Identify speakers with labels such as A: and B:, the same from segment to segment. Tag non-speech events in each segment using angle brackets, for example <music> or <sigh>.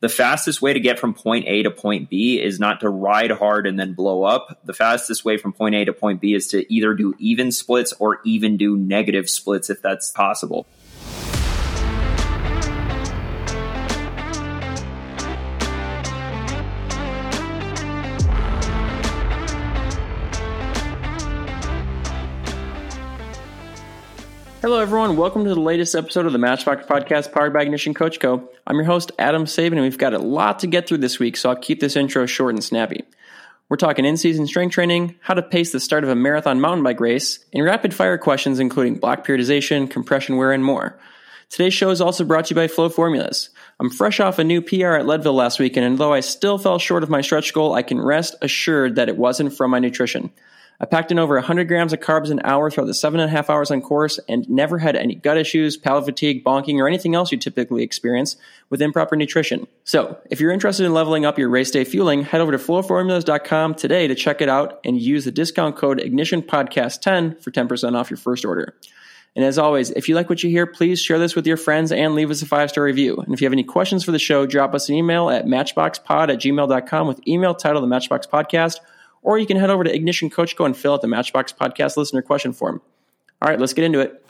A: The fastest way to get from point A to point B is not to ride hard and then blow up. The fastest way from point A to point B is to either do even splits or even do negative splits if that's possible.
B: Everyone. Welcome to the latest episode of the Matchbox Podcast powered by Ignition Coach Co. I'm your host, Adam Saban, and we've got a lot to get through this week, so I'll keep this intro short and snappy. We're talking in season strength training, how to pace the start of a marathon mountain bike race, and rapid fire questions including block periodization, compression wear, and more. Today's show is also brought to you by Flow Formulas. I'm fresh off a new PR at Leadville last weekend, and though I still fell short of my stretch goal, I can rest assured that it wasn't from my nutrition. I packed in over 100 grams of carbs an hour throughout the seven and a half hours on course and never had any gut issues, palate fatigue, bonking, or anything else you typically experience with improper nutrition. So, if you're interested in leveling up your race day fueling, head over to flowformulas.com today to check it out and use the discount code IgnitionPodcast10 for 10% off your first order. And as always, if you like what you hear, please share this with your friends and leave us a five star review. And if you have any questions for the show, drop us an email at matchboxpod at gmail.com with email title The Matchbox Podcast or you can head over to Ignition Coach Co and fill out the Matchbox Podcast listener question form. All right, let's get into it.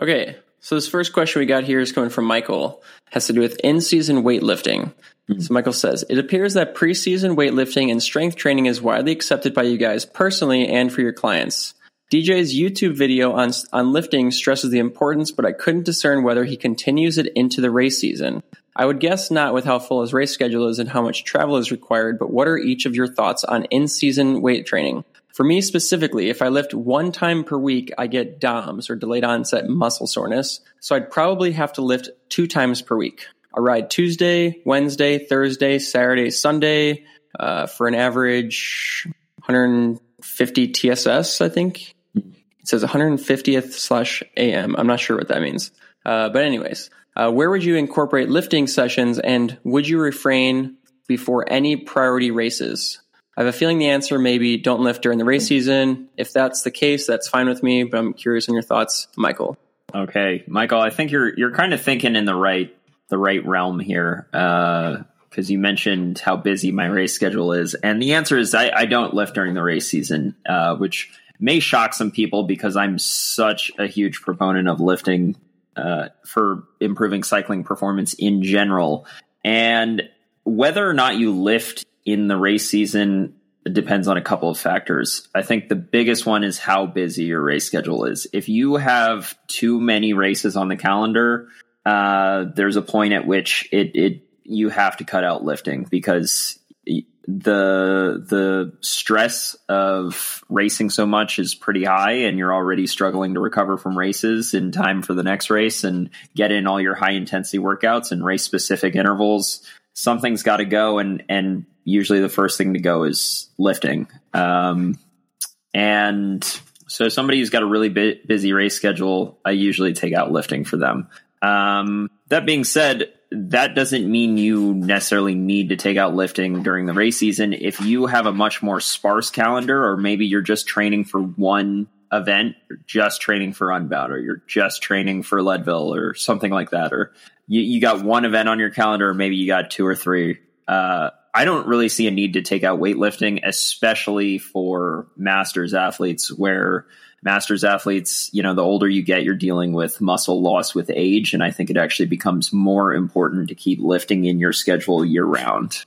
B: Okay, so this first question we got here is coming from Michael. Has to do with in-season weightlifting. Mm-hmm. So Michael says, "It appears that preseason weightlifting and strength training is widely accepted by you guys personally and for your clients. DJ's YouTube video on on lifting stresses the importance, but I couldn't discern whether he continues it into the race season. I would guess not with how full his race schedule is and how much travel is required, but what are each of your thoughts on in season weight training? For me specifically, if I lift one time per week, I get DOMS or delayed onset muscle soreness. So I'd probably have to lift two times per week. I ride Tuesday, Wednesday, Thursday, Saturday, Sunday uh, for an average 150 TSS, I think. It says 150th slash AM. I'm not sure what that means. Uh, but, anyways, uh, where would you incorporate lifting sessions and would you refrain before any priority races? I have a feeling the answer may be don't lift during the race season. If that's the case, that's fine with me, but I'm curious on your thoughts, Michael.
A: Okay, Michael, I think you're you're kind of thinking in the right the right realm here because uh, you mentioned how busy my race schedule is, and the answer is I, I don't lift during the race season, uh, which may shock some people because I'm such a huge proponent of lifting uh, for improving cycling performance in general. And whether or not you lift in the race season depends on a couple of factors. I think the biggest one is how busy your race schedule is. If you have too many races on the calendar, uh, there's a point at which it, it you have to cut out lifting because the the stress of racing so much is pretty high and you're already struggling to recover from races in time for the next race and get in all your high intensity workouts and race specific intervals. Something's got to go and and usually the first thing to go is lifting. Um, and so somebody who's got a really busy race schedule i usually take out lifting for them. Um, that being said that doesn't mean you necessarily need to take out lifting during the race season. If you have a much more sparse calendar, or maybe you're just training for one event, you're just training for Unbound, or you're just training for Leadville, or something like that, or you, you got one event on your calendar, or maybe you got two or three. Uh, I don't really see a need to take out weightlifting, especially for masters athletes where masters athletes, you know, the older you get, you're dealing with muscle loss with age. And I think it actually becomes more important to keep lifting in your schedule year round.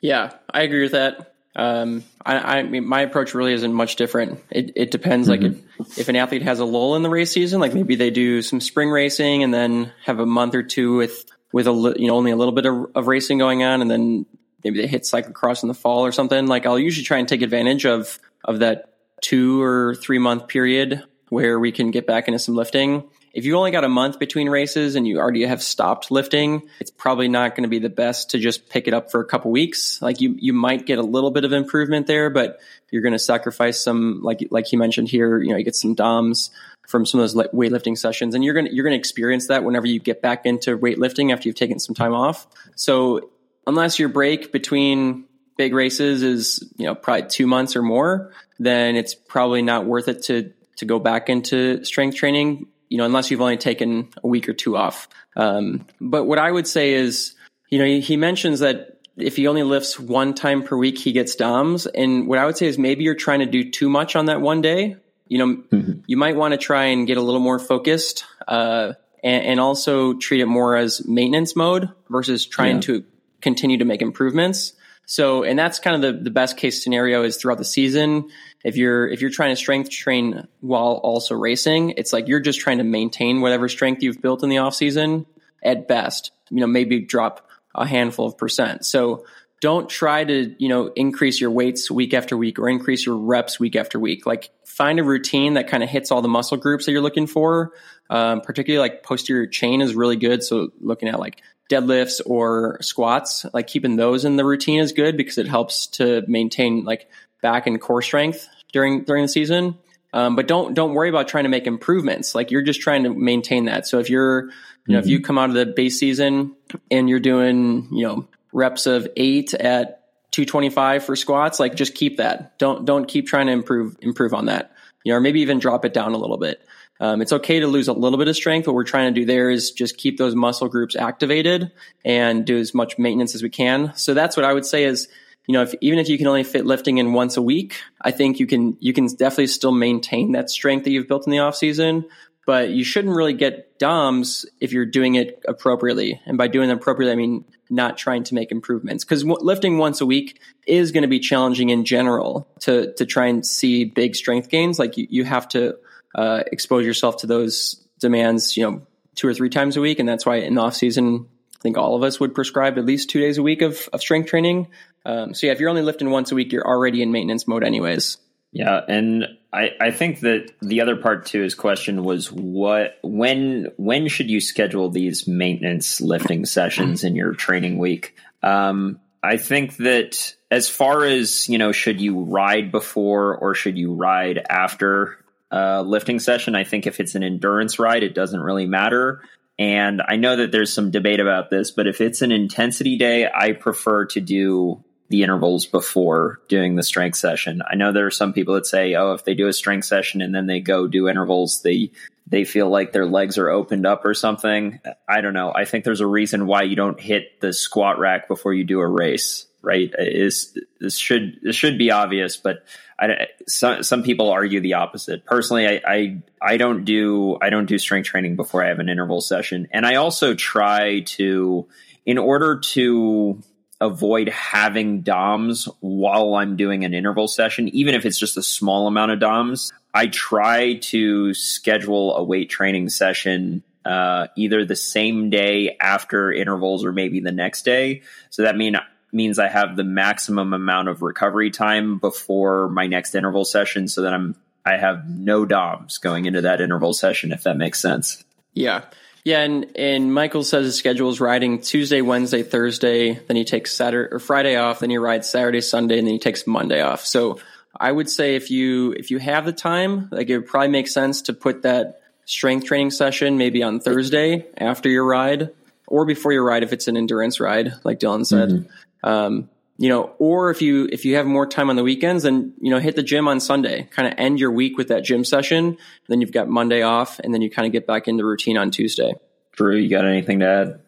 B: Yeah, I agree with that. Um, I, I mean, my approach really isn't much different. It, it depends. Mm-hmm. Like if, if an athlete has a lull in the race season, like maybe they do some spring racing and then have a month or two with, with a, you know, only a little bit of, of racing going on. And then maybe they hit cyclocross in the fall or something. Like I'll usually try and take advantage of, of that two or three month period where we can get back into some lifting. If you only got a month between races and you already have stopped lifting, it's probably not going to be the best to just pick it up for a couple weeks. Like you, you might get a little bit of improvement there, but you're going to sacrifice some, like like he mentioned here. You know, you get some DOMs from some of those weightlifting sessions, and you're going to you're going to experience that whenever you get back into weightlifting after you've taken some time off. So unless your break between big races is you know probably two months or more, then it's probably not worth it to to go back into strength training. you know, unless you've only taken a week or two off. Um, but what I would say is, you know, he, he mentions that if he only lifts one time per week, he gets DOMs. And what I would say is maybe you're trying to do too much on that one day. You know, mm-hmm. you might want to try and get a little more focused, uh, and, and, also treat it more as maintenance mode versus trying yeah. to continue to make improvements. So, and that's kind of the, the best case scenario is throughout the season. If you're, if you're trying to strength train while also racing, it's like you're just trying to maintain whatever strength you've built in the off season at best, you know, maybe drop a handful of percent. So don't try to, you know, increase your weights week after week or increase your reps week after week. Like find a routine that kind of hits all the muscle groups that you're looking for. Um, particularly like posterior chain is really good. So looking at like deadlifts or squats, like keeping those in the routine is good because it helps to maintain like back and core strength during during the season. Um, but don't don't worry about trying to make improvements. Like you're just trying to maintain that. So if you're you know mm-hmm. if you come out of the base season and you're doing you know reps of eight at 225 for squats, like just keep that. Don't don't keep trying to improve improve on that. You know, or maybe even drop it down a little bit. Um, it's okay to lose a little bit of strength. What we're trying to do there is just keep those muscle groups activated and do as much maintenance as we can. So that's what I would say is, you know, if, even if you can only fit lifting in once a week, I think you can you can definitely still maintain that strength that you've built in the off season. But you shouldn't really get DOMs if you're doing it appropriately. And by doing it appropriately, I mean not trying to make improvements because w- lifting once a week is going to be challenging in general to to try and see big strength gains. Like you, you have to uh, expose yourself to those demands, you know, two or three times a week. And that's why in the off season, I think all of us would prescribe at least two days a week of, of strength training. Um, so yeah, if you're only lifting once a week, you're already in maintenance mode anyways.
A: Yeah. And I, I think that the other part to his question was what, when, when should you schedule these maintenance lifting sessions in your training week? Um, I think that as far as, you know, should you ride before or should you ride after uh, lifting session. I think if it's an endurance ride, it doesn't really matter. And I know that there's some debate about this, but if it's an intensity day, I prefer to do the intervals before doing the strength session. I know there are some people that say, oh, if they do a strength session and then they go do intervals, they they feel like their legs are opened up or something. I don't know. I think there's a reason why you don't hit the squat rack before you do a race, right? Is this should this should be obvious, but I, some some people argue the opposite. Personally, I, I I don't do I don't do strength training before I have an interval session, and I also try to, in order to avoid having DOMs while I'm doing an interval session, even if it's just a small amount of DOMs. I try to schedule a weight training session uh, either the same day after intervals or maybe the next day. So that mean means I have the maximum amount of recovery time before my next interval session so that I'm I have no DOMs going into that interval session if that makes sense.
B: Yeah. Yeah, and and Michael says his schedule is riding Tuesday, Wednesday, Thursday, then he takes Saturday or Friday off, then he rides Saturday, Sunday, and then he takes Monday off. So I would say if you if you have the time, like it would probably make sense to put that strength training session maybe on Thursday after your ride or before your ride if it's an endurance ride, like Dylan said. Mm-hmm. Um, you know, or if you if you have more time on the weekends, then you know hit the gym on Sunday. Kind of end your week with that gym session. Then you've got Monday off, and then you kind of get back into routine on Tuesday.
A: Drew, you got anything to add?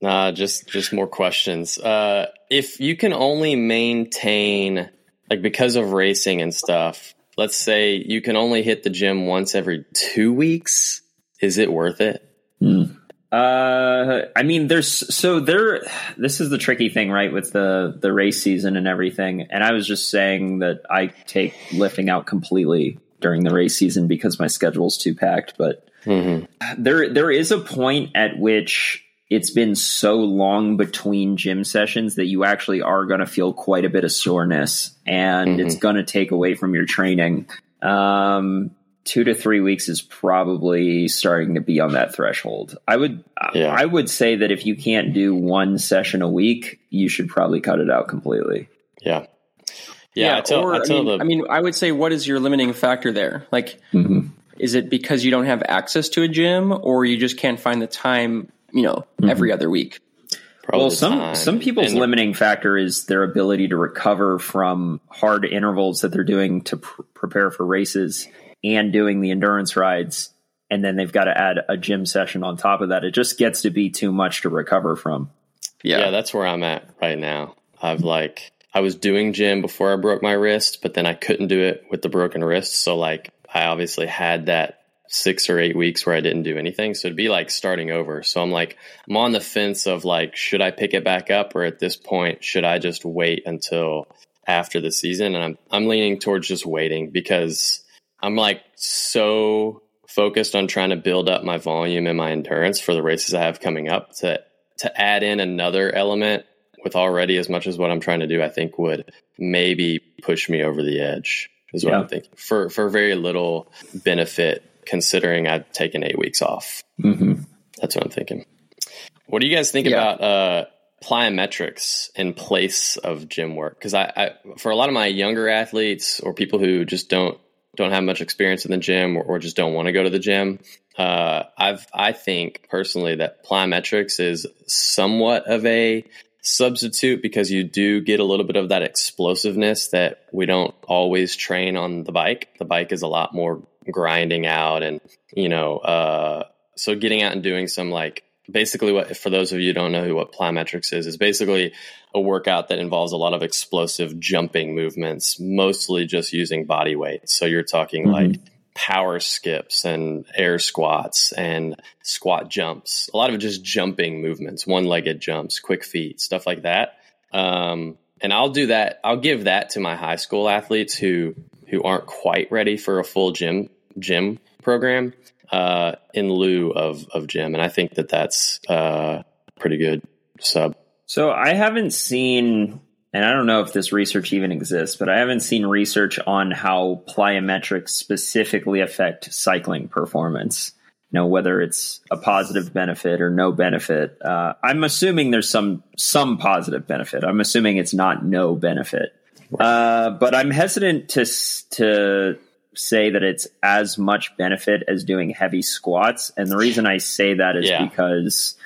C: Nah, just just more questions. Uh, if you can only maintain like because of racing and stuff, let's say you can only hit the gym once every two weeks, is it worth it?
A: Mm. Uh, I mean, there's so there. This is the tricky thing, right, with the the race season and everything. And I was just saying that I take lifting out completely during the race season because my schedule's too packed. But mm-hmm. there there is a point at which it's been so long between gym sessions that you actually are going to feel quite a bit of soreness, and mm-hmm. it's going to take away from your training. Um, two to three weeks is probably starting to be on that threshold. I would yeah. I would say that if you can't do one session a week, you should probably cut it out completely.
C: Yeah.
B: Yeah, yeah I, tell, or, I, I, mean, the, I mean, I would say, what is your limiting factor there? Like, mm-hmm. is it because you don't have access to a gym, or you just can't find the time? You know, mm-hmm. every other week.
A: Probably well, some time. some people's and limiting factor is their ability to recover from hard intervals that they're doing to pr- prepare for races and doing the endurance rides. and then they've got to add a gym session on top of that. It just gets to be too much to recover from.
C: Yeah. yeah, that's where I'm at right now. I've like I was doing gym before I broke my wrist, but then I couldn't do it with the broken wrist. So like I obviously had that six or eight weeks where I didn't do anything. So it'd be like starting over. So I'm like, I'm on the fence of like, should I pick it back up or at this point, should I just wait until after the season? And I'm, I'm leaning towards just waiting because I'm like so focused on trying to build up my volume and my endurance for the races I have coming up to, to add in another element with already as much as what I'm trying to do, I think would maybe push me over the edge. Is what yeah. I'm thinking for for very little benefit, considering I've taken eight weeks off. Mm-hmm. That's what I'm thinking. What do you guys think yeah. about uh, plyometrics in place of gym work? Because I, I, for a lot of my younger athletes or people who just don't don't have much experience in the gym or, or just don't want to go to the gym, uh, I've I think personally that plyometrics is somewhat of a substitute because you do get a little bit of that explosiveness that we don't always train on the bike. The bike is a lot more grinding out and, you know, uh, so getting out and doing some like basically what for those of you who don't know who what plyometrics is is basically a workout that involves a lot of explosive jumping movements mostly just using body weight so you're talking mm-hmm. like power skips and air squats and squat jumps. A lot of just jumping movements, one legged jumps, quick feet, stuff like that. Um, and I'll do that. I'll give that to my high school athletes who who aren't quite ready for a full gym gym program uh, in lieu of of gym. And I think that that's uh, pretty good sub.
A: So I haven't seen and I don't know if this research even exists, but I haven't seen research on how plyometrics specifically affect cycling performance. You know, whether it's a positive benefit or no benefit. Uh, I'm assuming there's some some positive benefit. I'm assuming it's not no benefit. Uh, but I'm hesitant to to say that it's as much benefit as doing heavy squats. And the reason I say that is yeah. because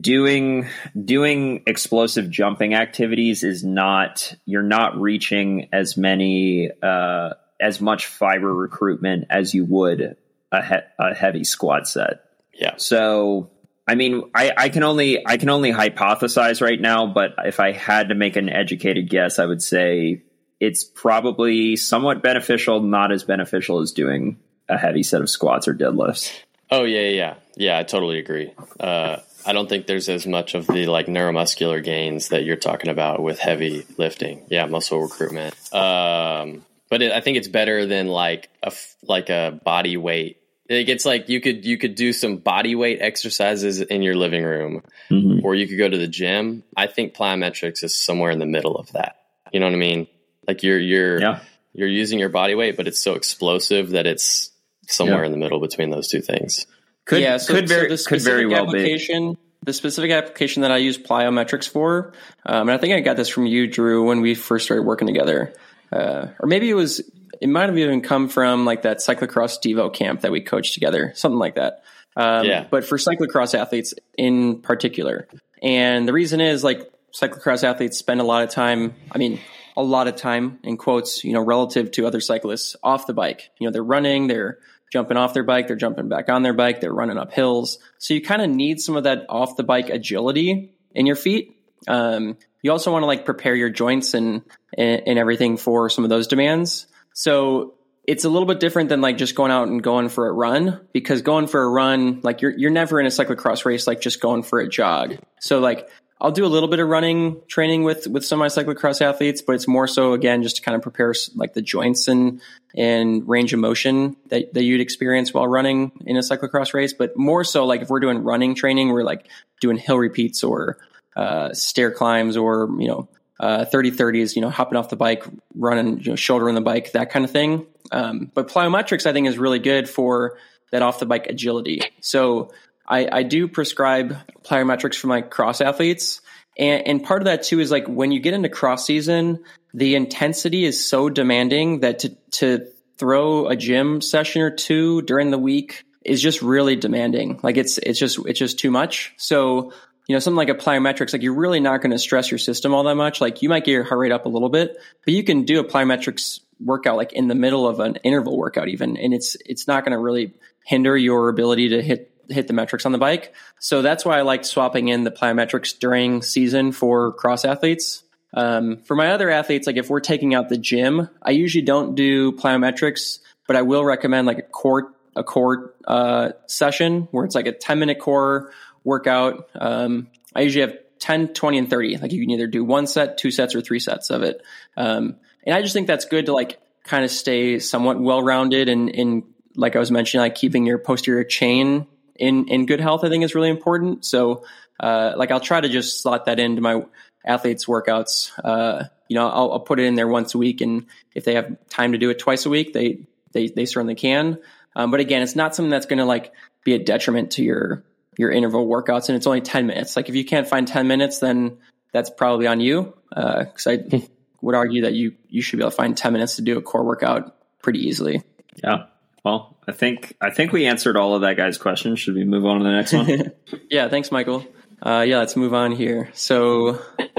A: doing doing explosive jumping activities is not you're not reaching as many uh, as much fiber recruitment as you would a, he- a heavy squat set.
C: Yeah.
A: So I mean, I, I can only I can only hypothesize right now, but if I had to make an educated guess, I would say it's probably somewhat beneficial, not as beneficial as doing a heavy set of squats or deadlifts.
C: Oh yeah, yeah, yeah. I totally agree. Uh, I don't think there's as much of the like neuromuscular gains that you're talking about with heavy lifting. Yeah, muscle recruitment. Um, but it, I think it's better than like a like a body weight. Like it's like you could you could do some body weight exercises in your living room, mm-hmm. or you could go to the gym. I think plyometrics is somewhere in the middle of that. You know what I mean? Like you're you're yeah. you're using your body weight, but it's so explosive that it's somewhere yeah. in the middle between those two things.
B: Could, yeah, so, could very, so could very well application, be. The specific application that I use plyometrics for, um, and I think I got this from you, Drew, when we first started working together. Uh, or maybe it was, it might have even come from like that cyclocross Devo camp that we coached together, something like that. Um, yeah. But for cyclocross athletes in particular. And the reason is like cyclocross athletes spend a lot of time, I mean, a lot of time in quotes, you know, relative to other cyclists off the bike. You know, they're running, they're jumping off their bike, they're jumping back on their bike, they're running up hills. So you kind of need some of that off the bike agility in your feet. Um, you also want to like prepare your joints and, and everything for some of those demands. So it's a little bit different than like just going out and going for a run because going for a run, like you're you're never in a cyclocross race like just going for a jog. So like I'll do a little bit of running training with with my cyclocross athletes, but it's more so again just to kind of prepare like the joints and and range of motion that, that you'd experience while running in a cyclocross race. But more so like if we're doing running training, we're like doing hill repeats or uh, stair climbs or you know uh, 30 30s, you know, hopping off the bike, running, you know, shouldering the bike, that kind of thing. Um, but plyometrics, I think, is really good for that off the bike agility. So I, I do prescribe plyometrics for my cross athletes. And, and part of that too is like when you get into cross season, the intensity is so demanding that to, to throw a gym session or two during the week is just really demanding. Like it's, it's just, it's just too much. So, you know, something like a plyometrics, like you're really not going to stress your system all that much. Like you might get your heart rate up a little bit, but you can do a plyometrics workout like in the middle of an interval workout even and it's it's not going to really hinder your ability to hit hit the metrics on the bike. So that's why I like swapping in the plyometrics during season for cross athletes. Um, for my other athletes, like if we're taking out the gym, I usually don't do plyometrics, but I will recommend like a core a core uh, session where it's like a 10 minute core workout. Um, I usually have 10, 20, and 30. Like you can either do one set, two sets, or three sets of it. Um, and I just think that's good to like kind of stay somewhat well rounded and, and like I was mentioning, like keeping your posterior chain in in good health, I think is really important. So, uh, like I'll try to just slot that into my athletes' workouts. Uh, you know, I'll, I'll, put it in there once a week, and if they have time to do it twice a week, they they they certainly can. Um, but again, it's not something that's going to like be a detriment to your your interval workouts, and it's only ten minutes. Like if you can't find ten minutes, then that's probably on you. Because uh, I <laughs> would argue that you you should be able to find ten minutes to do a core workout pretty easily.
A: Yeah. Well, I think I think we answered all of that guy's questions. Should we move on to the next one? <laughs>
B: yeah, thanks, Michael. Uh, yeah, let's move on here. So, uh,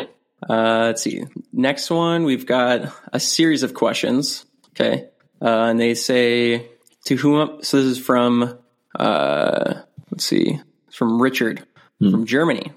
B: let's see. Next one, we've got a series of questions. Okay, uh, and they say to whom. So this is from uh, let's see, from Richard hmm. from Germany.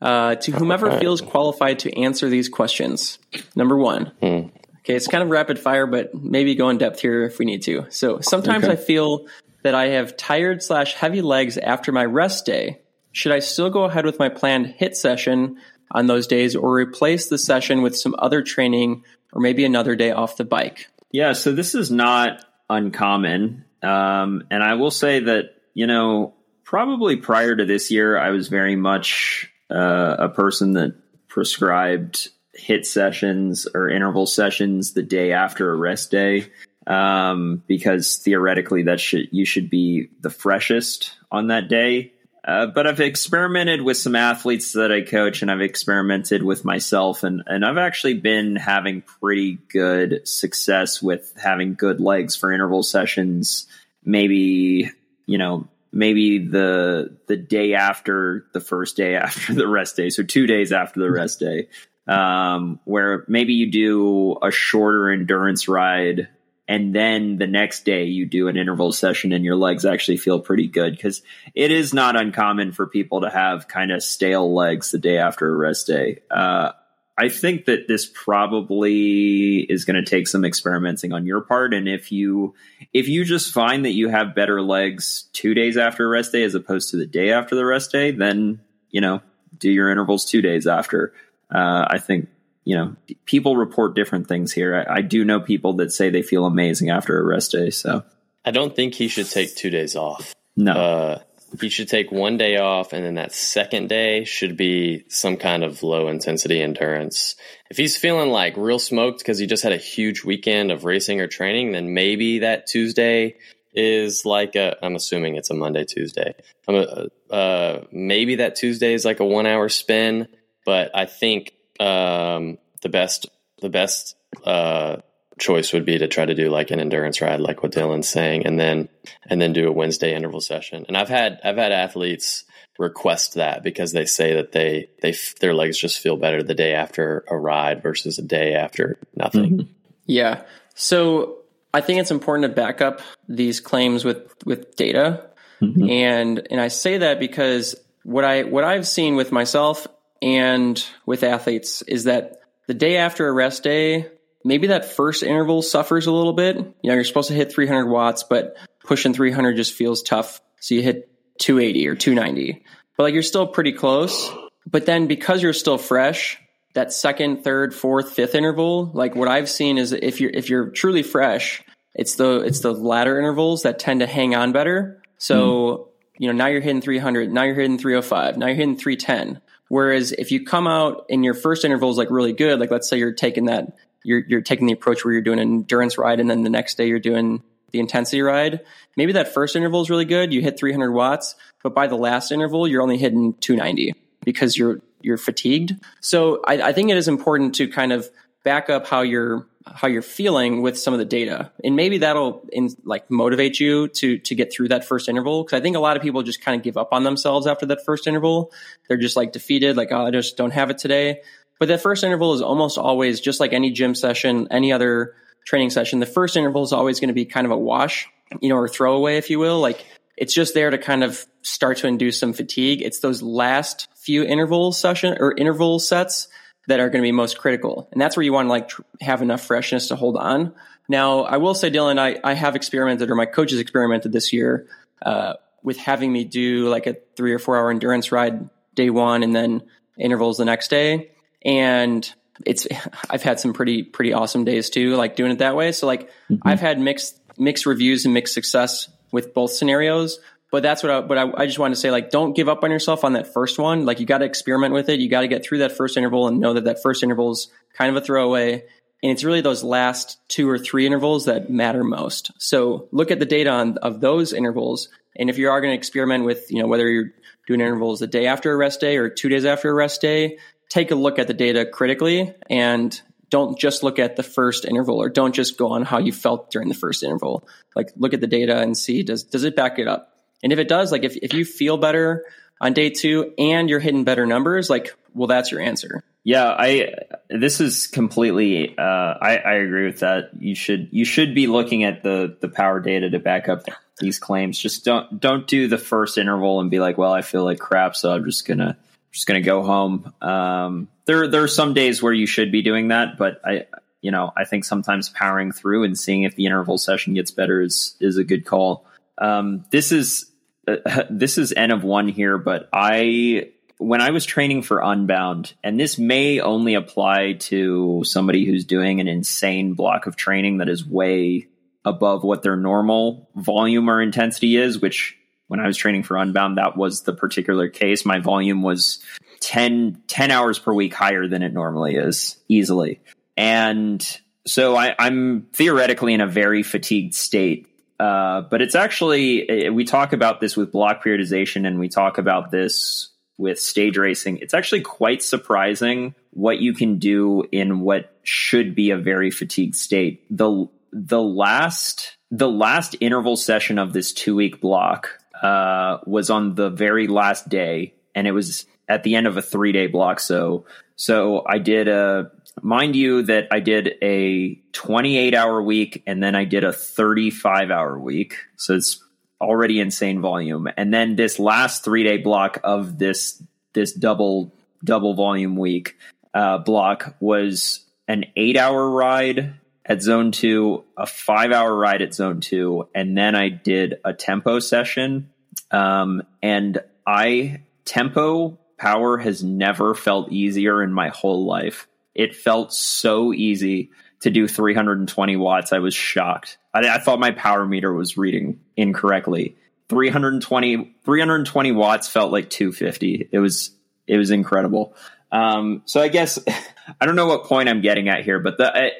B: Uh, to whomever feels qualified to answer these questions. Number one, hmm. Okay, it's kind of rapid fire, but maybe go in depth here if we need to. So sometimes okay. I feel that I have tired slash heavy legs after my rest day. Should I still go ahead with my planned HIIT session on those days or replace the session with some other training or maybe another day off the bike?
A: Yeah, so this is not uncommon. Um, and I will say that, you know, probably prior to this year, I was very much uh, a person that prescribed HIIT sessions or interval sessions the day after a rest day um, because theoretically that should you should be the freshest on that day. Uh, but I've experimented with some athletes that I coach, and I've experimented with myself, and and I've actually been having pretty good success with having good legs for interval sessions. Maybe you know maybe the the day after the first day <laughs> after the rest day, so two days after the rest day um, where maybe you do a shorter endurance ride and then the next day you do an interval session and your legs actually feel pretty good. Because it is not uncommon for people to have kind of stale legs the day after a rest day. Uh, I think that this probably is going to take some experimenting on your part, and if you if you just find that you have better legs two days after a rest day as opposed to the day after the rest day, then you know do your intervals two days after uh, I think you know people report different things here. I, I, do know people that say they feel amazing after a rest day. So
C: I don't think he should take two days off.
A: No. Uh,
C: he should take one day off, and then that second day should be some kind of low intensity endurance. If he's feeling like real smoked because he just had a huge weekend of racing or training, then maybe that Tuesday is like a. I'm assuming it's a Monday, Tuesday. I'm a, uh, maybe that Tuesday is like a one hour spin but I think um, the best the best uh, choice would be to try to do like an endurance ride, like what Dylan's saying, and then and then do a Wednesday interval session. And I've had I've had athletes request that because they say that they they their legs just feel better the day after a ride versus a day after nothing.
B: Mm-hmm. Yeah. So I think it's important to back up these claims with with data. Mm-hmm. And and I say that because what I what I've seen with myself and with athletes is that the day after a rest day, maybe that first interval suffers a little bit. You know, you're supposed to hit 300 watts, but pushing 300 just feels tough. So you hit 280 or 290, but like you're still pretty close. But then because you're still fresh, that second, third, fourth, fifth interval, like what I've seen is if you're if you're truly fresh, it's the it's the latter intervals that tend to hang on better. So mm. you know now you're hitting 300, now you're hitting 305, now you're hitting 310. Whereas if you come out and your first interval is like really good, like let's say you're taking that, you're, you're taking the approach where you're doing an endurance ride and then the next day you're doing the intensity ride. Maybe that first interval is really good. You hit 300 watts, but by the last interval, you're only hitting 290 because you're, you're fatigued. So I, I think it is important to kind of back up how you're how you're feeling with some of the data and maybe that'll in, like motivate you to to get through that first interval because i think a lot of people just kind of give up on themselves after that first interval they're just like defeated like oh i just don't have it today but that first interval is almost always just like any gym session any other training session, the first interval is always going to be kind of a wash, you know, or throwaway, if you will. Like it's just there to kind of start to induce some fatigue. It's those last few interval session or interval sets that are going to be most critical. And that's where you want to like tr- have enough freshness to hold on. Now, I will say, Dylan, I, I have experimented or my coaches experimented this year, uh, with having me do like a three or four hour endurance ride day one and then intervals the next day. And it's, <laughs> I've had some pretty, pretty awesome days too, like doing it that way. So like mm-hmm. I've had mixed, mixed reviews and mixed success with both scenarios. But that's what I, but I, I just want to say, like, don't give up on yourself on that first one. Like, you got to experiment with it. You got to get through that first interval and know that that first interval is kind of a throwaway. And it's really those last two or three intervals that matter most. So look at the data on, of those intervals. And if you are going to experiment with, you know, whether you're doing intervals the day after a rest day or two days after a rest day, take a look at the data critically and don't just look at the first interval or don't just go on how you felt during the first interval. Like look at the data and see does does it back it up? And if it does, like if, if you feel better on day two and you're hitting better numbers, like well that's your answer.
A: Yeah, I this is completely uh, I, I agree with that. You should you should be looking at the the power data to back up these claims. Just don't don't do the first interval and be like, well, I feel like crap, so I'm just gonna just gonna go home. Um, there there are some days where you should be doing that, but I you know I think sometimes powering through and seeing if the interval session gets better is is a good call. Um, this is <laughs> this is n of one here, but I when I was training for Unbound, and this may only apply to somebody who's doing an insane block of training that is way above what their normal volume or intensity is, which when I was training for Unbound, that was the particular case. My volume was 10, 10 hours per week higher than it normally is, easily. And so I, am theoretically in a very fatigued state. Uh, but it's actually, eh, we talk about this with block periodization and we talk about this with stage racing. It's actually quite surprising what you can do in what should be a very fatigued state. The, the last, the last interval session of this two week block, uh, was on the very last day and it was at the end of a three day block. So, so I did a, mind you that I did a 28 hour week and then I did a 35 hour week. So it's already insane volume. And then this last three day block of this, this double, double volume week, uh, block was an eight hour ride at zone two, a five hour ride at zone two, and then I did a tempo session. Um, and I tempo power has never felt easier in my whole life. It felt so easy to do 320 watts. I was shocked. I, I thought my power meter was reading incorrectly. 320, 320 watts felt like 250. It was, it was incredible. Um, so I guess <laughs> I don't know what point I'm getting at here, but the, I,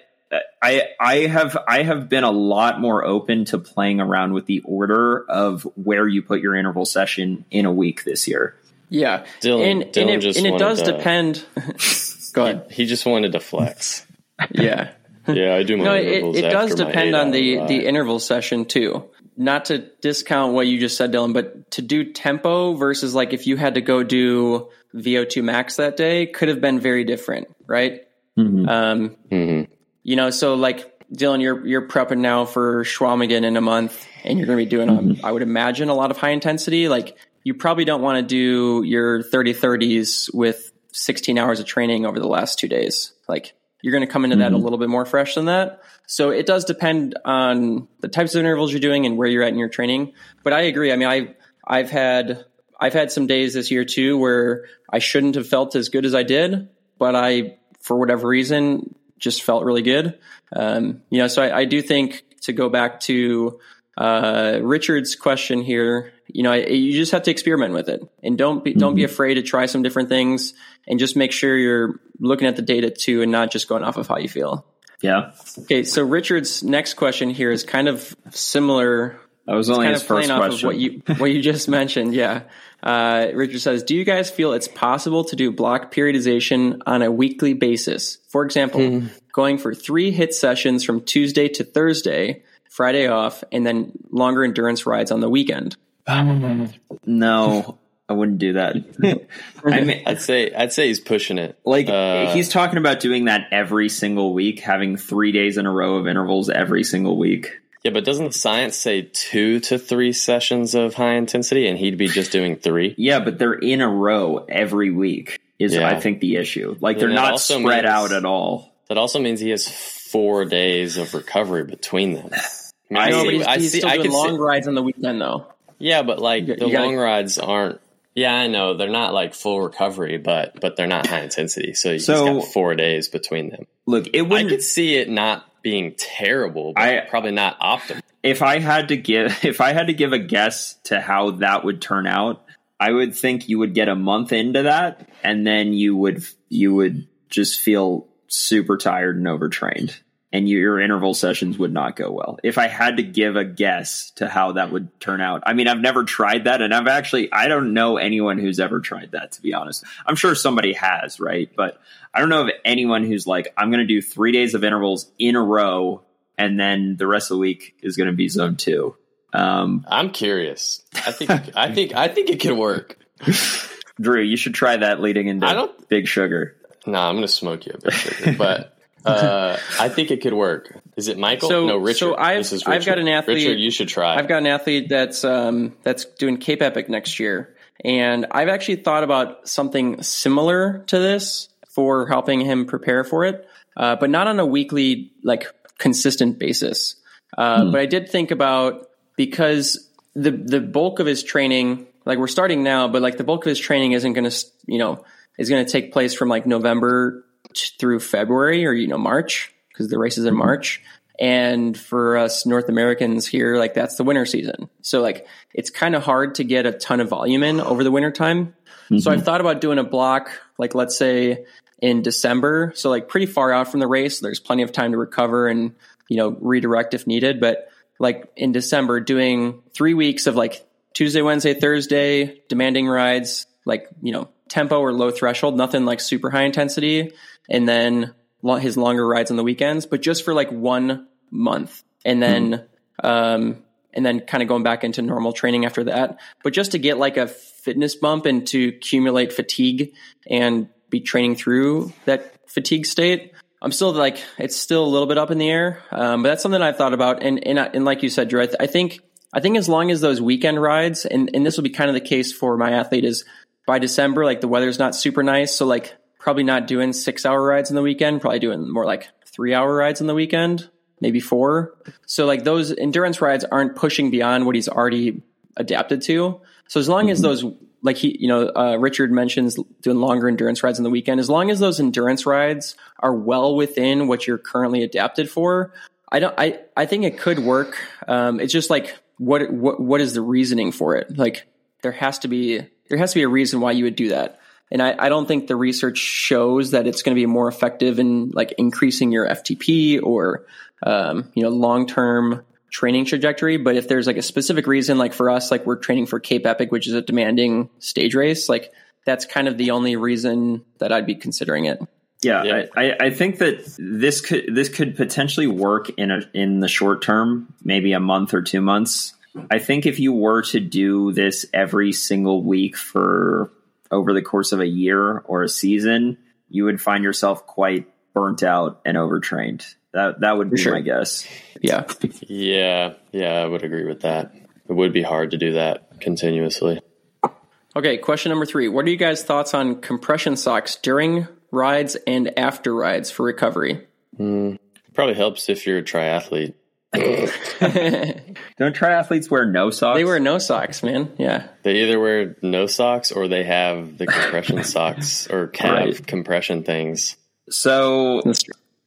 A: I, I have I have been a lot more open to playing around with the order of where you put your interval session in a week this year.
B: Yeah, Dylan, and, Dylan and it, just and it does to, depend. <laughs> Go ahead.
C: He, he, just wanted to flex. <laughs>
B: yeah. <laughs>
C: yeah, I do my
B: no, it, it does depend on the ride. the interval session too. Not to discount what you just said, Dylan, but to do tempo versus like if you had to go do VO2 max that day could have been very different, right? Mm-hmm. Um, mm-hmm. You know, so like Dylan, you're you're prepping now for Chequamegon in a month, and you're going to be doing, mm-hmm. I would imagine, a lot of high intensity. Like you probably don't want to do your 30 30s with 16 hours of training over the last two days. Like you're going to come into mm-hmm. that a mm-hmm. little bit more fresh than that. So it does depend on the types of intervals you're doing and where you're at in your training. But I agree. I mean, I I've had I've had some days this year too where I shouldn't have felt as good as I did, but I for whatever reason just felt really good. Um, you know, so I, I do think to go back to uh, Richard's question here, you know, you just have to experiment with it and don't be, mm-hmm. don't be mm-hmm. afraid to try some different things and just make sure you're looking at the data too and not just going off of how you feel.
A: Yeah.
B: Okay. So Richard's next question here is kind of similar.
A: I was only
B: kind
A: his of first question.
B: Off of what you, what you <laughs> just mentioned. Yeah. Uh, Richard says, do you guys feel it's possible to do block periodization on a weekly basis? For example, mm. going for three HIIT sessions from Tuesday to Thursday Friday off, and then longer endurance rides on the weekend. <laughs>
A: no. I wouldn't do that. <laughs> I mean,
C: I'd say I'd say he's pushing it.
A: like
C: Uh,
A: he's talking about doing that every single week, having three days in a row of intervals every single week.
C: Yeah, but doesn't the science say two to three sessions of high intensity, and he'd be just doing three? <laughs>
A: Yeah, but they're in a row every week. Is
C: Yeah.
A: I think the issue. Like they're
C: And
A: not
C: also
A: spread
C: means-
A: out at all.
C: That also means he has four days of recovery between them. I,
A: I
C: mean,
B: no,
C: I
B: but
C: see-
B: he's,
C: I
B: he's
C: see-
B: still
C: I
B: doing
C: can see-
B: long rides on the weekend though.
C: Yeah, but like the
B: gotta-
C: long rides aren't. Yeah, I know they're not like full recovery, but but they're not high intensity. So you
A: so,
C: got four days between them.
A: Look, it wouldn't.
C: could see it not being terrible, but
A: I-
C: probably not optimal.
A: if I had to give <laughs> if I had to give a guess to how that would turn out, I would think you would get a month into that and then you would you would just feel super tired and overtrained and your interval sessions would not go well. If I had to give a guess to how that would turn out. I mean, I've never tried that and I've actually I don't know anyone who's ever tried that to be honest. I'm sure somebody has, right? But I don't know of anyone who's like I'm going to do 3 days of intervals in a row and then the rest of the week is going to be zone 2. Um,
C: I'm curious. I think I think I think it could work. <laughs>
A: Drew, you should try that leading into
C: I don't-
A: Big Sugar.
C: No, I'm gonna smoke you a bit, sugar, but uh, I think it could work. Is it Michael?
B: So-
C: no, Richard.
B: so I've-
C: This is
B: I've got an athlete-
C: Richard, you should try.
B: I've got an athlete that's um, that's doing Cape Epic next year, and I've actually thought about something similar to this for helping him prepare for it, uh, but not on a weekly, like consistent basis. Uh, But I did think about because the the bulk of his training, like we're starting now, but like the bulk of his training isn't going to, you know, is going to take place from like November through February or you know March because the race is in mm-hmm. March. And for us North Americans here, like that's the winter season. So like it's kind of hard to get a ton of volume in over the winter time. So I've mm-hmm. thought about doing a block, like let's say in December. So like pretty far out from the race. There's plenty of time to recover and, you know, redirect if needed. But like in December, doing three weeks of like Tuesday, Wednesday, Thursday, demanding rides, like, you know, tempo or low threshold, nothing like super high intensity. And then his longer rides on the weekends, but just for like one month. And then, um, and then kind of going back into normal training after that. But just to get like a fitness bump and to accumulate fatigue and be training through that fatigue state. I'm still like it's still a little bit up in the air, um, but that's something I've thought about. And and, and like you said, Drew, I, th- I think I think as long as those weekend rides, and and this will be kind of the case for my athlete, is by December, like the weather's not super nice, so like probably not doing six hour rides in the weekend, probably doing more like three hour rides in the weekend, maybe four. So like those endurance rides aren't pushing beyond what he's already adapted to. So as long as those, like he, you know, uh, Richard mentions doing longer endurance rides on the weekend, as long as those endurance rides are well within what you're currently adapted for, I don't, I, I think it could work. Um, it's just like, what, what, what is the reasoning for it? Like there has to be, there has to be a reason why you would do that. And I, I don't think the research shows that it's going to be more effective in like increasing your FTP or, um, you know, long term training trajectory. But if there's like a specific reason, like for us, like we're training for Cape Epic, which is a demanding stage race, like that's kind of the only reason that I'd be considering it.
A: Yeah,
C: Yeah.
A: I, I- I think that this could this could potentially work in a in the short term, maybe a month or two months. I think if you were to do this every single week for over the course of a year or a season, you would find yourself quite burnt out and overtrained. That that would be
B: sure.
A: my guess.
B: Yeah. <laughs>
C: yeah, yeah, I would agree with that. It would be hard to do that continuously.
B: Okay. Question number three. What are you guys' thoughts on compression socks during rides and after rides for recovery? Hmm.
C: Probably helps if you're a triathlete. <laughs> <laughs>
A: Don't triathletes wear no socks?
B: They wear no socks, man. Yeah.
C: They either wear no socks or they have the compression <laughs> socks or calf
A: Right.
C: compression things.
A: so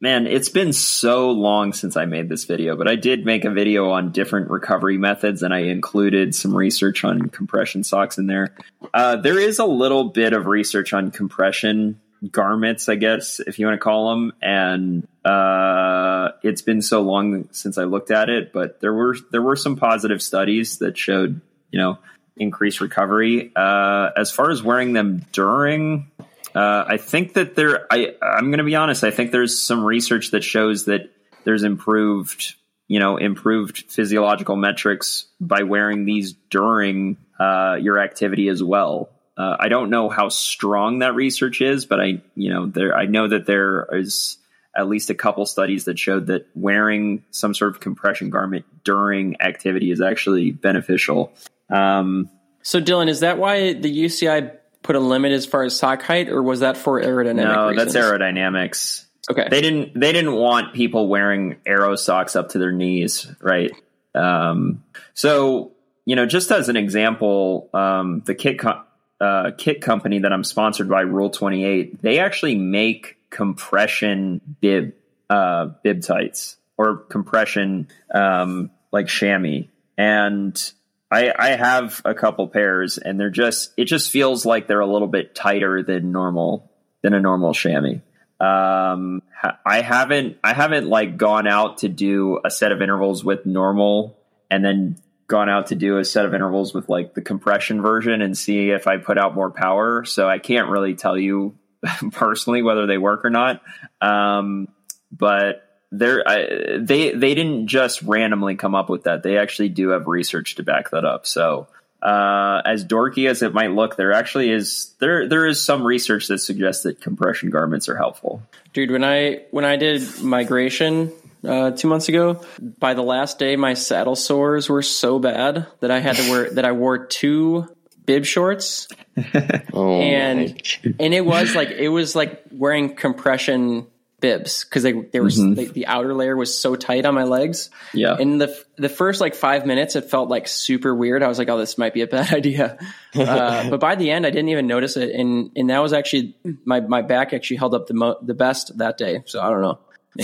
A: Man, it's been so long since I made this video, but I did make a video on different recovery methods and I included some research on compression socks in there. Uh, there is a little bit of research on compression garments, I guess, if you want to call them. And uh, it's been so long since I looked at it, but there were there were some positive studies that showed, you know, increased recovery. Uh, as far as wearing them during uh, I think that there. I I'm going to be honest. I think there's some research that shows that there's improved, you know, improved physiological metrics by wearing these during uh, your activity as well. Uh, I don't know how strong that research is, but I, you know, there I know that there is at least a couple studies that showed that wearing some sort of compression garment during activity is actually beneficial. Um,
B: so, Dylan, is that why the UCI put a limit as far as sock height, or was that for aerodynamics?
A: No,
B: reasons?
A: that's aerodynamics.
B: Okay,
A: they didn't they didn't want people wearing aero socks up to their knees, right? Um, so you know, just as an example, um, the kit co- uh, kit company that I'm sponsored by, Rule Twenty Eight, they actually make compression bib uh, bib tights or compression um, like chamois, and I, I have a couple pairs, and they're just it just feels like they're a little bit tighter than normal than a normal chamois. Um, I haven't I haven't like gone out to do a set of intervals with normal, and then gone out to do a set of intervals with like the compression version and see if I put out more power. So I can't really tell you <laughs> personally whether they work or not. Um, but they're I, they they didn't just randomly come up with that. They actually do have research to back that up. So uh, as dorky as it might look, there actually is there there is some research that suggests that compression garments are helpful.
B: Dude, when I when I did migration uh, two months ago, by the last day, my saddle sores were so bad that I had to wear that I wore two bib shorts, <laughs>
C: Oh,
B: and and it was like it was like wearing compression bibs because they they were they, the outer layer was so tight on my legs.
A: Yeah.
B: In the the first like five minutes, it felt like super weird. I was like, oh, this might be a bad <laughs> idea. Uh, but by the end, I didn't even notice it, and and that was actually my my back actually held up the mo- the best that day. So I don't know,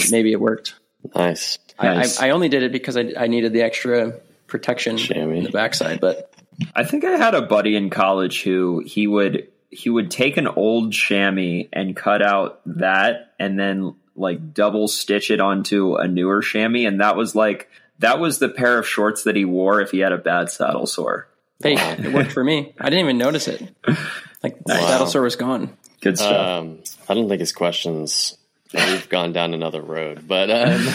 B: maybe it worked.
C: Nice.
A: Nice.
B: I, I, I only did it because I, I needed the extra protection
C: Chamois.
B: in the backside. But
A: I think I had a buddy in college who he would he would take an old chamois and cut out that and then like double stitch it onto a newer chamois and that was like that was the pair of shorts that he wore if he had a bad saddle sore.
B: hey, it worked for me. I didn't even notice it. Like the saddle sore was gone.
A: Good stuff.
C: Um, I don't think his questions. We've gone down another road, but um,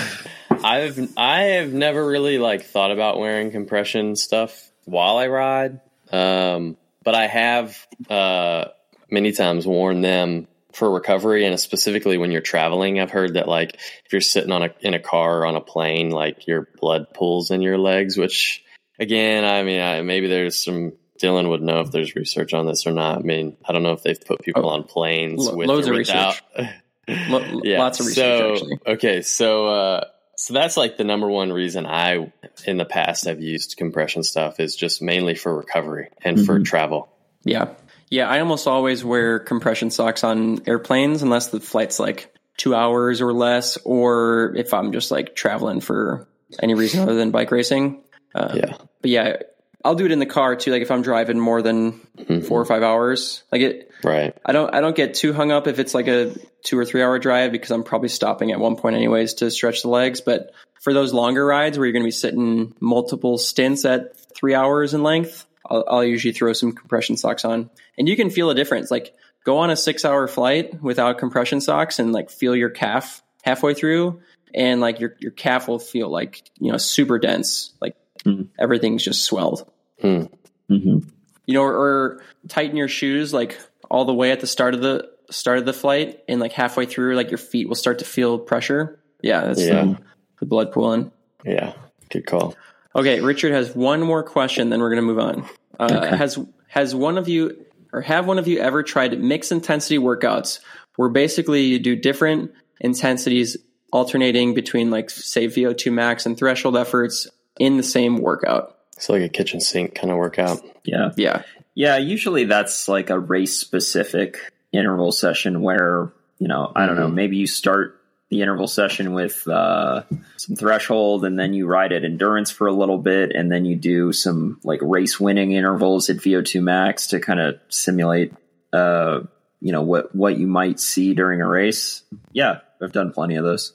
C: <laughs> I've I have never really like thought about wearing compression stuff while I ride. Um, but I have uh, many times worn them for recovery, and specifically when you're traveling. I've heard that like if you're sitting on a in a car or on a plane, like your blood pools in your legs. Which again, I mean, I, maybe there's some. Dylan would know if there's research on this or not. I mean, I don't know if they've put people
B: Oh,
C: on planes
B: lo-
C: with
B: loads
C: or
B: of <laughs> Lo- <laughs> Lots of research
C: so,
B: actually.
C: Okay, so uh, so that's like the number one reason I in the past have used compression stuff is just mainly for recovery and for travel.
B: Yeah. Yeah, I almost always wear compression socks on airplanes unless the flight's like two hours or less, or if I'm just like traveling for any reason other than bike racing. Uh,
C: Yeah.
B: But yeah, I'll do it in the car too. Like if I'm driving more than four or five hours, like it,
C: Right.
B: I don't, I don't get too hung up if it's like a two or three hour drive because I'm probably stopping at one point anyways to stretch the legs. But for those longer rides where you're going to be sitting multiple stints at three hours in length, I'll, I'll usually throw some compression socks on, and you can feel a difference. Like go on a six hour flight without compression socks and like feel your calf halfway through, and like your your calf will feel like you know super dense, like
A: Mhm.
B: everything's just swelled.
A: hmm
B: You know, or, or tighten your shoes like all the way at the start of the start of the flight, and like halfway through, like your feet will start to feel pressure. Yeah, that's
C: Yeah.
B: The, the blood pooling.
C: Yeah. Good call.
B: Okay, Richard has one more question, then we're going to move on. Uh, Has has one of you or have one of you ever tried mixed intensity workouts where basically you do different intensities alternating between like say VO2 max and threshold efforts in the same workout?
C: It's like a kitchen sink kind of workout.
A: Yeah.
B: Yeah.
A: Yeah, usually that's like a race specific interval session where, you know, I don't know, maybe you start the interval session with uh, some threshold and then you ride at endurance for a little bit and then you do some like race winning intervals at VO2 max to kind of simulate uh, you know what what you might see during a race. Yeah, I've done plenty of those.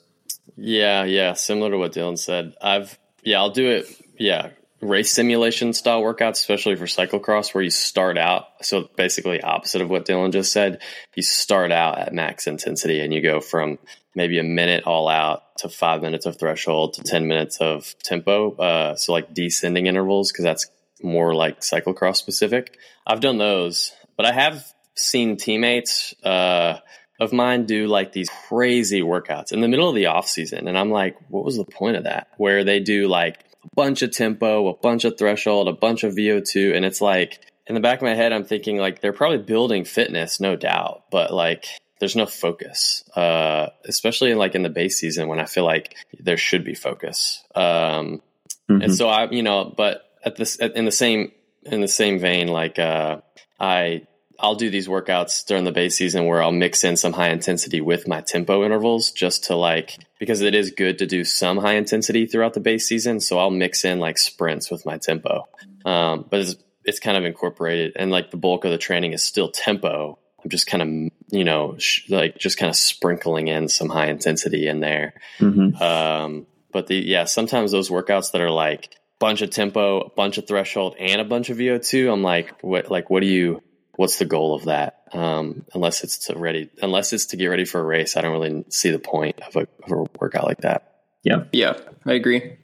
C: Yeah, yeah, similar to what Dylan said. I've yeah, I'll do it. Yeah, race simulation style workouts, especially for cyclocross, where you start out. So basically, opposite of what Dylan just said. You start out at max intensity, and you go from maybe a minute all out to five minutes of threshold to ten minutes of tempo. Uh, so like descending intervals, because that's more like cyclocross specific. I've done those. But I have seen teammates uh, of mine do like these crazy workouts in the middle of the off season, and I'm like, what was the point of that? Where they do like a bunch of tempo, a bunch of threshold, a bunch of VO2, and it's like in the back of my head, I'm thinking like they're probably building fitness, no doubt, but like there's no focus, uh, especially like in the base season when I feel like there should be focus. Um, mm-hmm. And so I, you know, but at this in the same in the same vein, like uh, I I'll do these workouts during the base season where I'll mix in some high intensity with my tempo intervals just to like because it is good to do some high intensity throughout the base season. So I'll mix in like sprints with my tempo, um, but it's it's kind of incorporated and like the bulk of the training is still tempo I'm just kind of, you know, sh- like just kind of sprinkling in some high intensity in there. Mm-hmm. Um, but the, yeah, sometimes those workouts that are like bunch of tempo, a bunch of threshold and a bunch of VO2, I'm like, what, like, what do you, what's the goal of that? Um, unless it's to ready, unless it's to get ready for a race, I don't really see the point of a, of a workout like that.
B: Yeah. Yeah. I agree.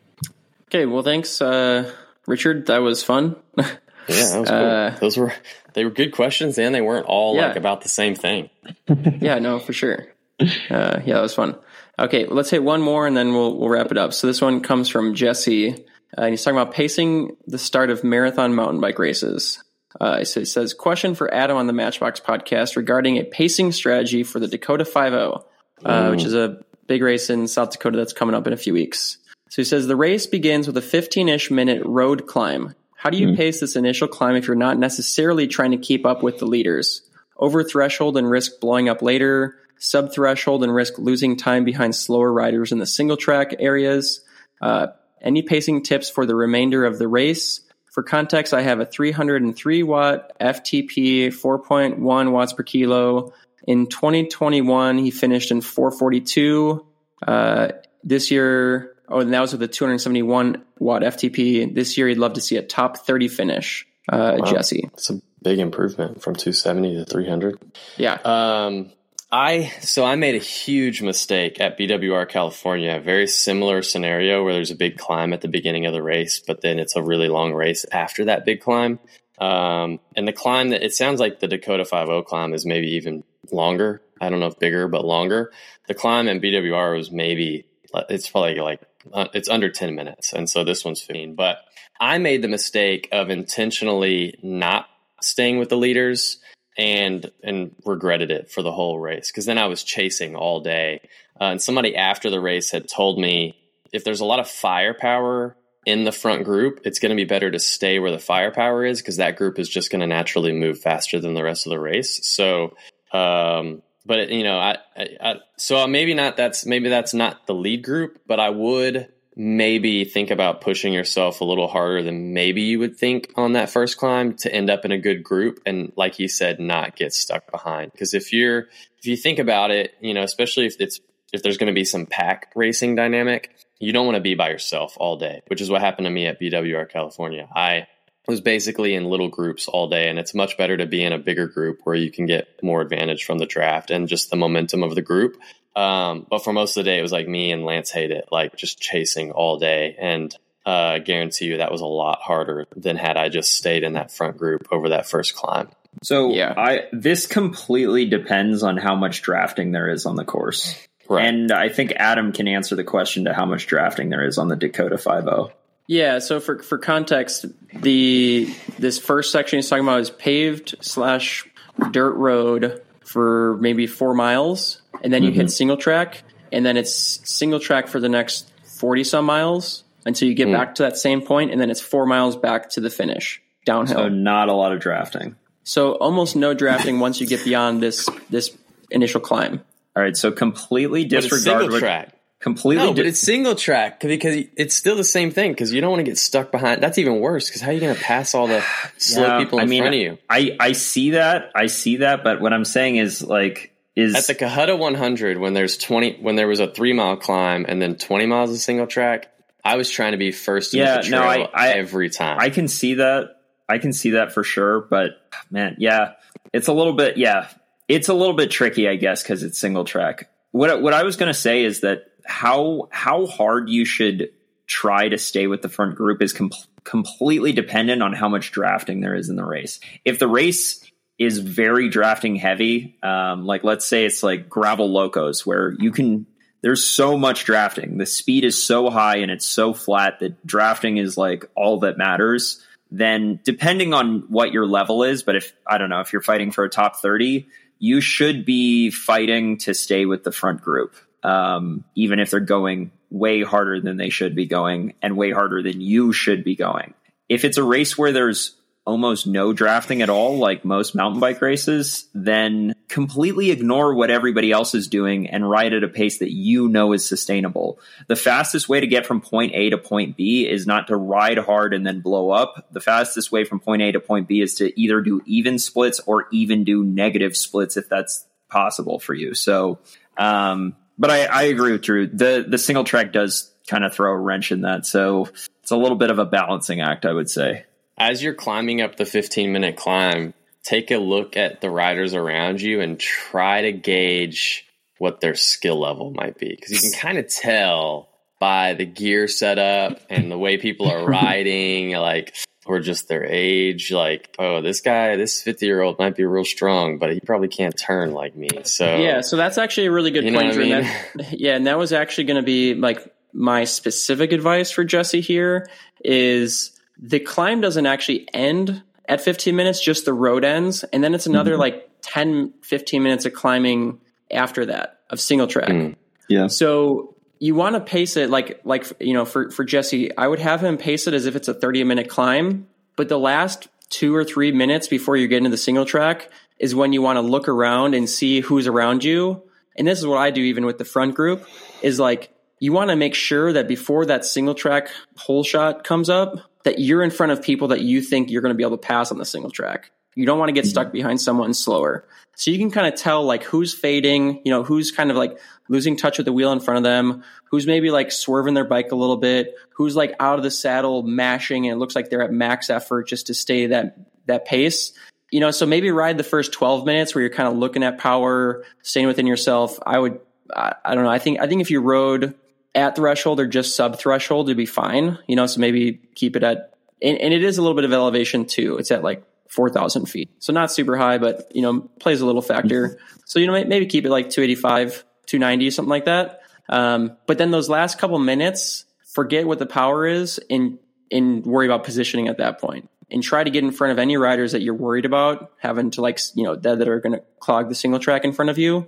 B: Okay. Well, thanks, uh, Richard. That was fun. <laughs>
C: Yeah, that was cool. Uh, Those were they were good questions, and they weren't all yeah. like about the same thing. <laughs>
B: yeah, no, for sure. Uh, yeah, that was fun. Okay, well, let's hit one more, and then we'll we'll wrap it up. So this one comes from Jesse, uh, and he's talking about pacing the start of marathon mountain bike races. Uh, so it says, question for Adam on the Matchbox podcast regarding a pacing strategy for the Dakota 5.0, uh, which is a big race in South Dakota that's coming up in a few weeks. So he says the race begins with a 15 ish minute road climb how do you mm-hmm. pace this initial climb if you're not necessarily trying to keep up with the leaders? Over threshold and risk blowing up later, sub threshold and risk losing time behind slower riders in the single track areas. Uh, any pacing tips for the remainder of the race? For context, I have a 303 watt FTP, 4.1 watts per kilo. In 2021, he finished in 442. Uh, this year, Oh, and that was with a 271 watt FTP. This year, he'd love to see a top 30 finish, uh, wow. Jesse.
C: It's a big improvement from 270 to 300.
B: Yeah.
C: Um, I so I made a huge mistake at BWR California. Very similar scenario where there's a big climb at the beginning of the race, but then it's a really long race after that big climb. Um, and the climb that it sounds like the Dakota 50 climb is maybe even longer. I don't know if bigger, but longer. The climb in BWR was maybe it's probably like uh, it's under 10 minutes. And so this one's 15. But I made the mistake of intentionally not staying with the leaders and and regretted it for the whole race because then I was chasing all day. Uh, and somebody after the race had told me if there's a lot of firepower in the front group, it's going to be better to stay where the firepower is because that group is just going to naturally move faster than the rest of the race. So um, but you know, I, I, I, so maybe not that's maybe that's not the lead group, but I would maybe think about pushing yourself a little harder than maybe you would think on that first climb to end up in a good group and like you said not get stuck behind. Because if you're if you think about it you know especially if it's if there's going to be some pack racing dynamic you don't want to be by yourself all day which is what happened to me at bwr california. I was basically in little groups all day and it's much better to be in a bigger group where you can get more advantage from the draft and just the momentum of the group um, but for most of the day it was like me and lance Haidet, like just chasing all day. And uh, I guarantee you that was a lot harder than had i just stayed in that front group over that first climb.
A: So yeah. I this completely depends on how much drafting there is on the course. Right. and i think adam can answer the question to how much drafting there is on the dakota 50
B: yeah, so for for context, the this first section he's talking about is paved slash dirt road for maybe four miles, and then you mm-hmm. hit single track, and then it's single track for the next forty some miles until you get mm. back to that same point, and then it's four miles back to the finish downhill.
A: So not a lot of drafting.
B: So almost no drafting once you get beyond this this initial climb.
A: All right, so completely disregard
C: single track
A: completely.
C: No, but it's single track because it's still the same thing because you don't want to get stuck behind. That's even worse because how are you going to pass all the <sighs> slow yeah, people in I mean, front of you?
A: I I see that, I see that, but what I'm saying is like is
C: at the Cohutta 100 when there's 20 when there was a three mile climb and then 20 miles of single track. I was trying to be first yeah, no, I, I, every time.
A: I can see that. I can see that for sure. But man, yeah, it's a little bit. Yeah, it's a little bit tricky, I guess, because it's single track. What what I was going to say is that how how hard you should try to stay with the front group is com- completely dependent on how much drafting there is in the race. If the race is very drafting heavy. Um, like let's say it's like gravel locos where you can there's so much drafting. The speed is so high and it's so flat that drafting is like all that matters. Then depending on what your level is, but if I don't know, if you're fighting for a top 30, you should be fighting to stay with the front group. Um, even if they're going way harder than they should be going and way harder than you should be going. If it's a race where there's almost no drafting at all, like most mountain bike races, then completely ignore what everybody else is doing and ride at a pace that you know is sustainable. The fastest way to get from point A to point B is not to ride hard and then blow up. The fastest way from point A to point B is to either do even splits or even do negative splits if that's possible for you. So, um, but I, I agree with Drew. The the single track does kind of throw a wrench in that. So it's a little bit of a balancing act, I would say
C: as you're climbing up the 15 minute climb, take a look at the riders around you and try to gauge what their skill level might be because you can <laughs> kind of tell by the gear setup and the way people are <laughs> riding like or just their age like oh this guy this 50 year old might be real strong but he probably can't turn like me so
B: yeah so that's actually a really good point I mean? that, yeah and that was actually going to be like my specific advice for jesse here is the climb doesn't actually end at 15 minutes, just the road ends. And then it's another mm-hmm. like 10, 15 minutes of climbing after that of single track. Mm.
A: Yeah.
B: So you want to pace it like, like, you know, for, for Jesse, I would have him pace it as if it's a 30 minute climb. But the last two or three minutes before you get into the single track is when you want to look around and see who's around you. And this is what I do even with the front group is like, you want to make sure that before that single track hole shot comes up, that you're in front of people that you think you're going to be able to pass on the single track. You don't want to get mm-hmm. stuck behind someone slower. So you can kind of tell like who's fading, you know, who's kind of like losing touch with the wheel in front of them, who's maybe like swerving their bike a little bit, who's like out of the saddle mashing and it looks like they're at max effort just to stay that that pace. You know, so maybe ride the first 12 minutes where you're kind of looking at power, staying within yourself. I would I, I don't know. I think I think if you rode at threshold or just sub threshold it'd be fine. You know, so maybe keep it at, and, and it is a little bit of elevation too. It's at like 4,000 feet. So not super high, but, you know, plays a little factor. So, you know, maybe keep it like 285, 290, something like that. Um, but then those last couple minutes, forget what the power is and, and worry about positioning at that point and try to get in front of any riders that you're worried about having to like, you know, that, that are going to clog the single track in front of you.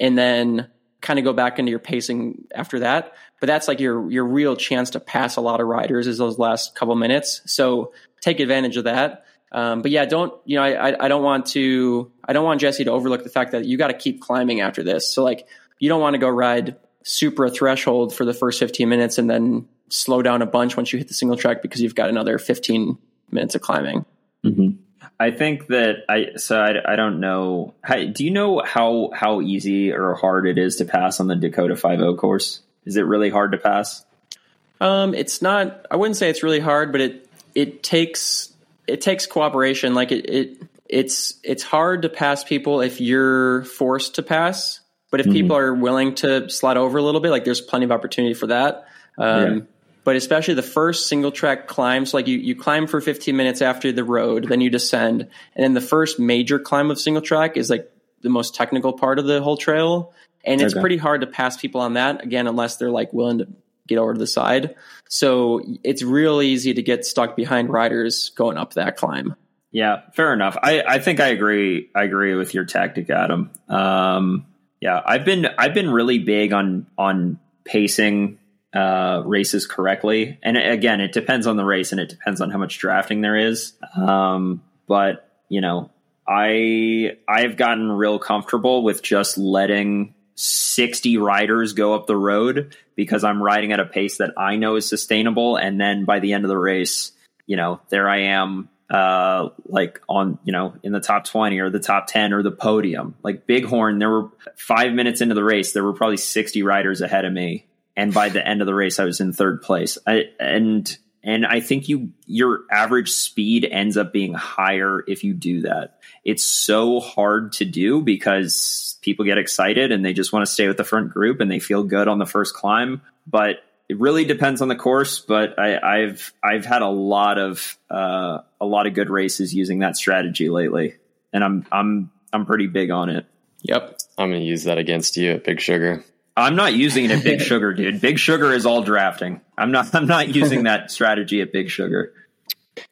B: And then kind of go back into your pacing after that. But that's like your your real chance to pass a lot of riders is those last couple minutes. So take advantage of that. Um, but yeah, don't you know? I I don't want to I don't want Jesse to overlook the fact that you got to keep climbing after this. So like you don't want to go ride super threshold for the first 15 minutes and then slow down a bunch once you hit the single track because you've got another 15 minutes of climbing.
A: Mm-hmm. I think that I so I, I don't know. How, do you know how how easy or hard it is to pass on the Dakota Five O course? Is it really hard to pass?
B: Um, it's not. I wouldn't say it's really hard, but it it takes it takes cooperation. Like it, it it's it's hard to pass people if you're forced to pass. But if mm-hmm. people are willing to slide over a little bit, like there's plenty of opportunity for that. Um, yeah but especially the first single track climbs like you, you climb for 15 minutes after the road then you descend and then the first major climb of single track is like the most technical part of the whole trail and it's okay. pretty hard to pass people on that again unless they're like willing to get over to the side so it's real easy to get stuck behind riders going up that climb
A: yeah fair enough i, I think i agree i agree with your tactic adam um, yeah i've been i've been really big on on pacing uh, races correctly. And again, it depends on the race and it depends on how much drafting there is. Um, but you know, I I've gotten real comfortable with just letting 60 riders go up the road because I'm riding at a pace that I know is sustainable. And then by the end of the race, you know, there I am, uh, like on, you know, in the top 20 or the top 10 or the podium. Like Bighorn, there were five minutes into the race, there were probably 60 riders ahead of me and by the end of the race I was in third place. I, and and I think you your average speed ends up being higher if you do that. It's so hard to do because people get excited and they just want to stay with the front group and they feel good on the first climb. But it really depends on the course. But I, have I've had a lot of uh, a lot of good races using that strategy lately. and I'm I'm I'm pretty big on it.
B: Yep.
C: I'm going to use that against you at Big Sugar.
A: I'm not using it at Big <laughs> Sugar, dude. Big Sugar is all drafting. I'm not. I'm not using that strategy at Big Sugar.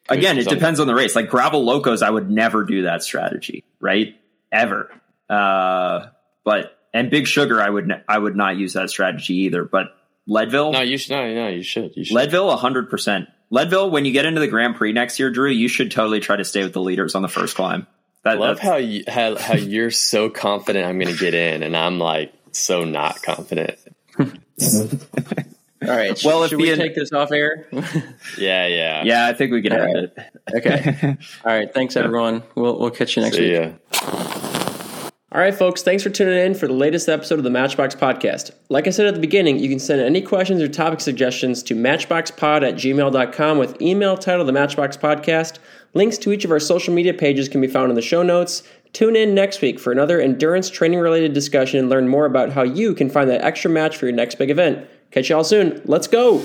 A: Again, it depends on the race. Like gravel locos, I would never do that strategy, right? Ever. Uh, but and Big Sugar, I would. I would not use that strategy either. But Leadville,
C: No, you should. No, no, you should. You should.
A: Leadville, hundred percent. Leadville, when you get into the Grand Prix next year, Drew, you should totally try to stay with the leaders on the first climb. That,
C: Love how you how, how you're so confident I'm going to get in, and I'm like so not confident.
B: All right.
A: Well, if
B: should we
A: the-
B: take this off air? <laughs>
C: Yeah, yeah,
A: Yeah, I think we can
B: All
A: end
B: right.
A: it.
B: okay. <laughs> All right. Thanks, everyone. We'll we'll catch you next
C: See
B: week.
C: ya.
B: All right, folks, thanks for tuning in for the latest episode of the Matchbox Podcast. Like I said at the beginning, you can send any questions or topic suggestions to matchboxpod at gmail.com with email title The Matchbox Podcast. Links to each of our social media pages can be found in the show notes. Tune in next week for another endurance training related discussion and learn more about how you can find that extra match for your next big event. Catch y'all soon. Let's go!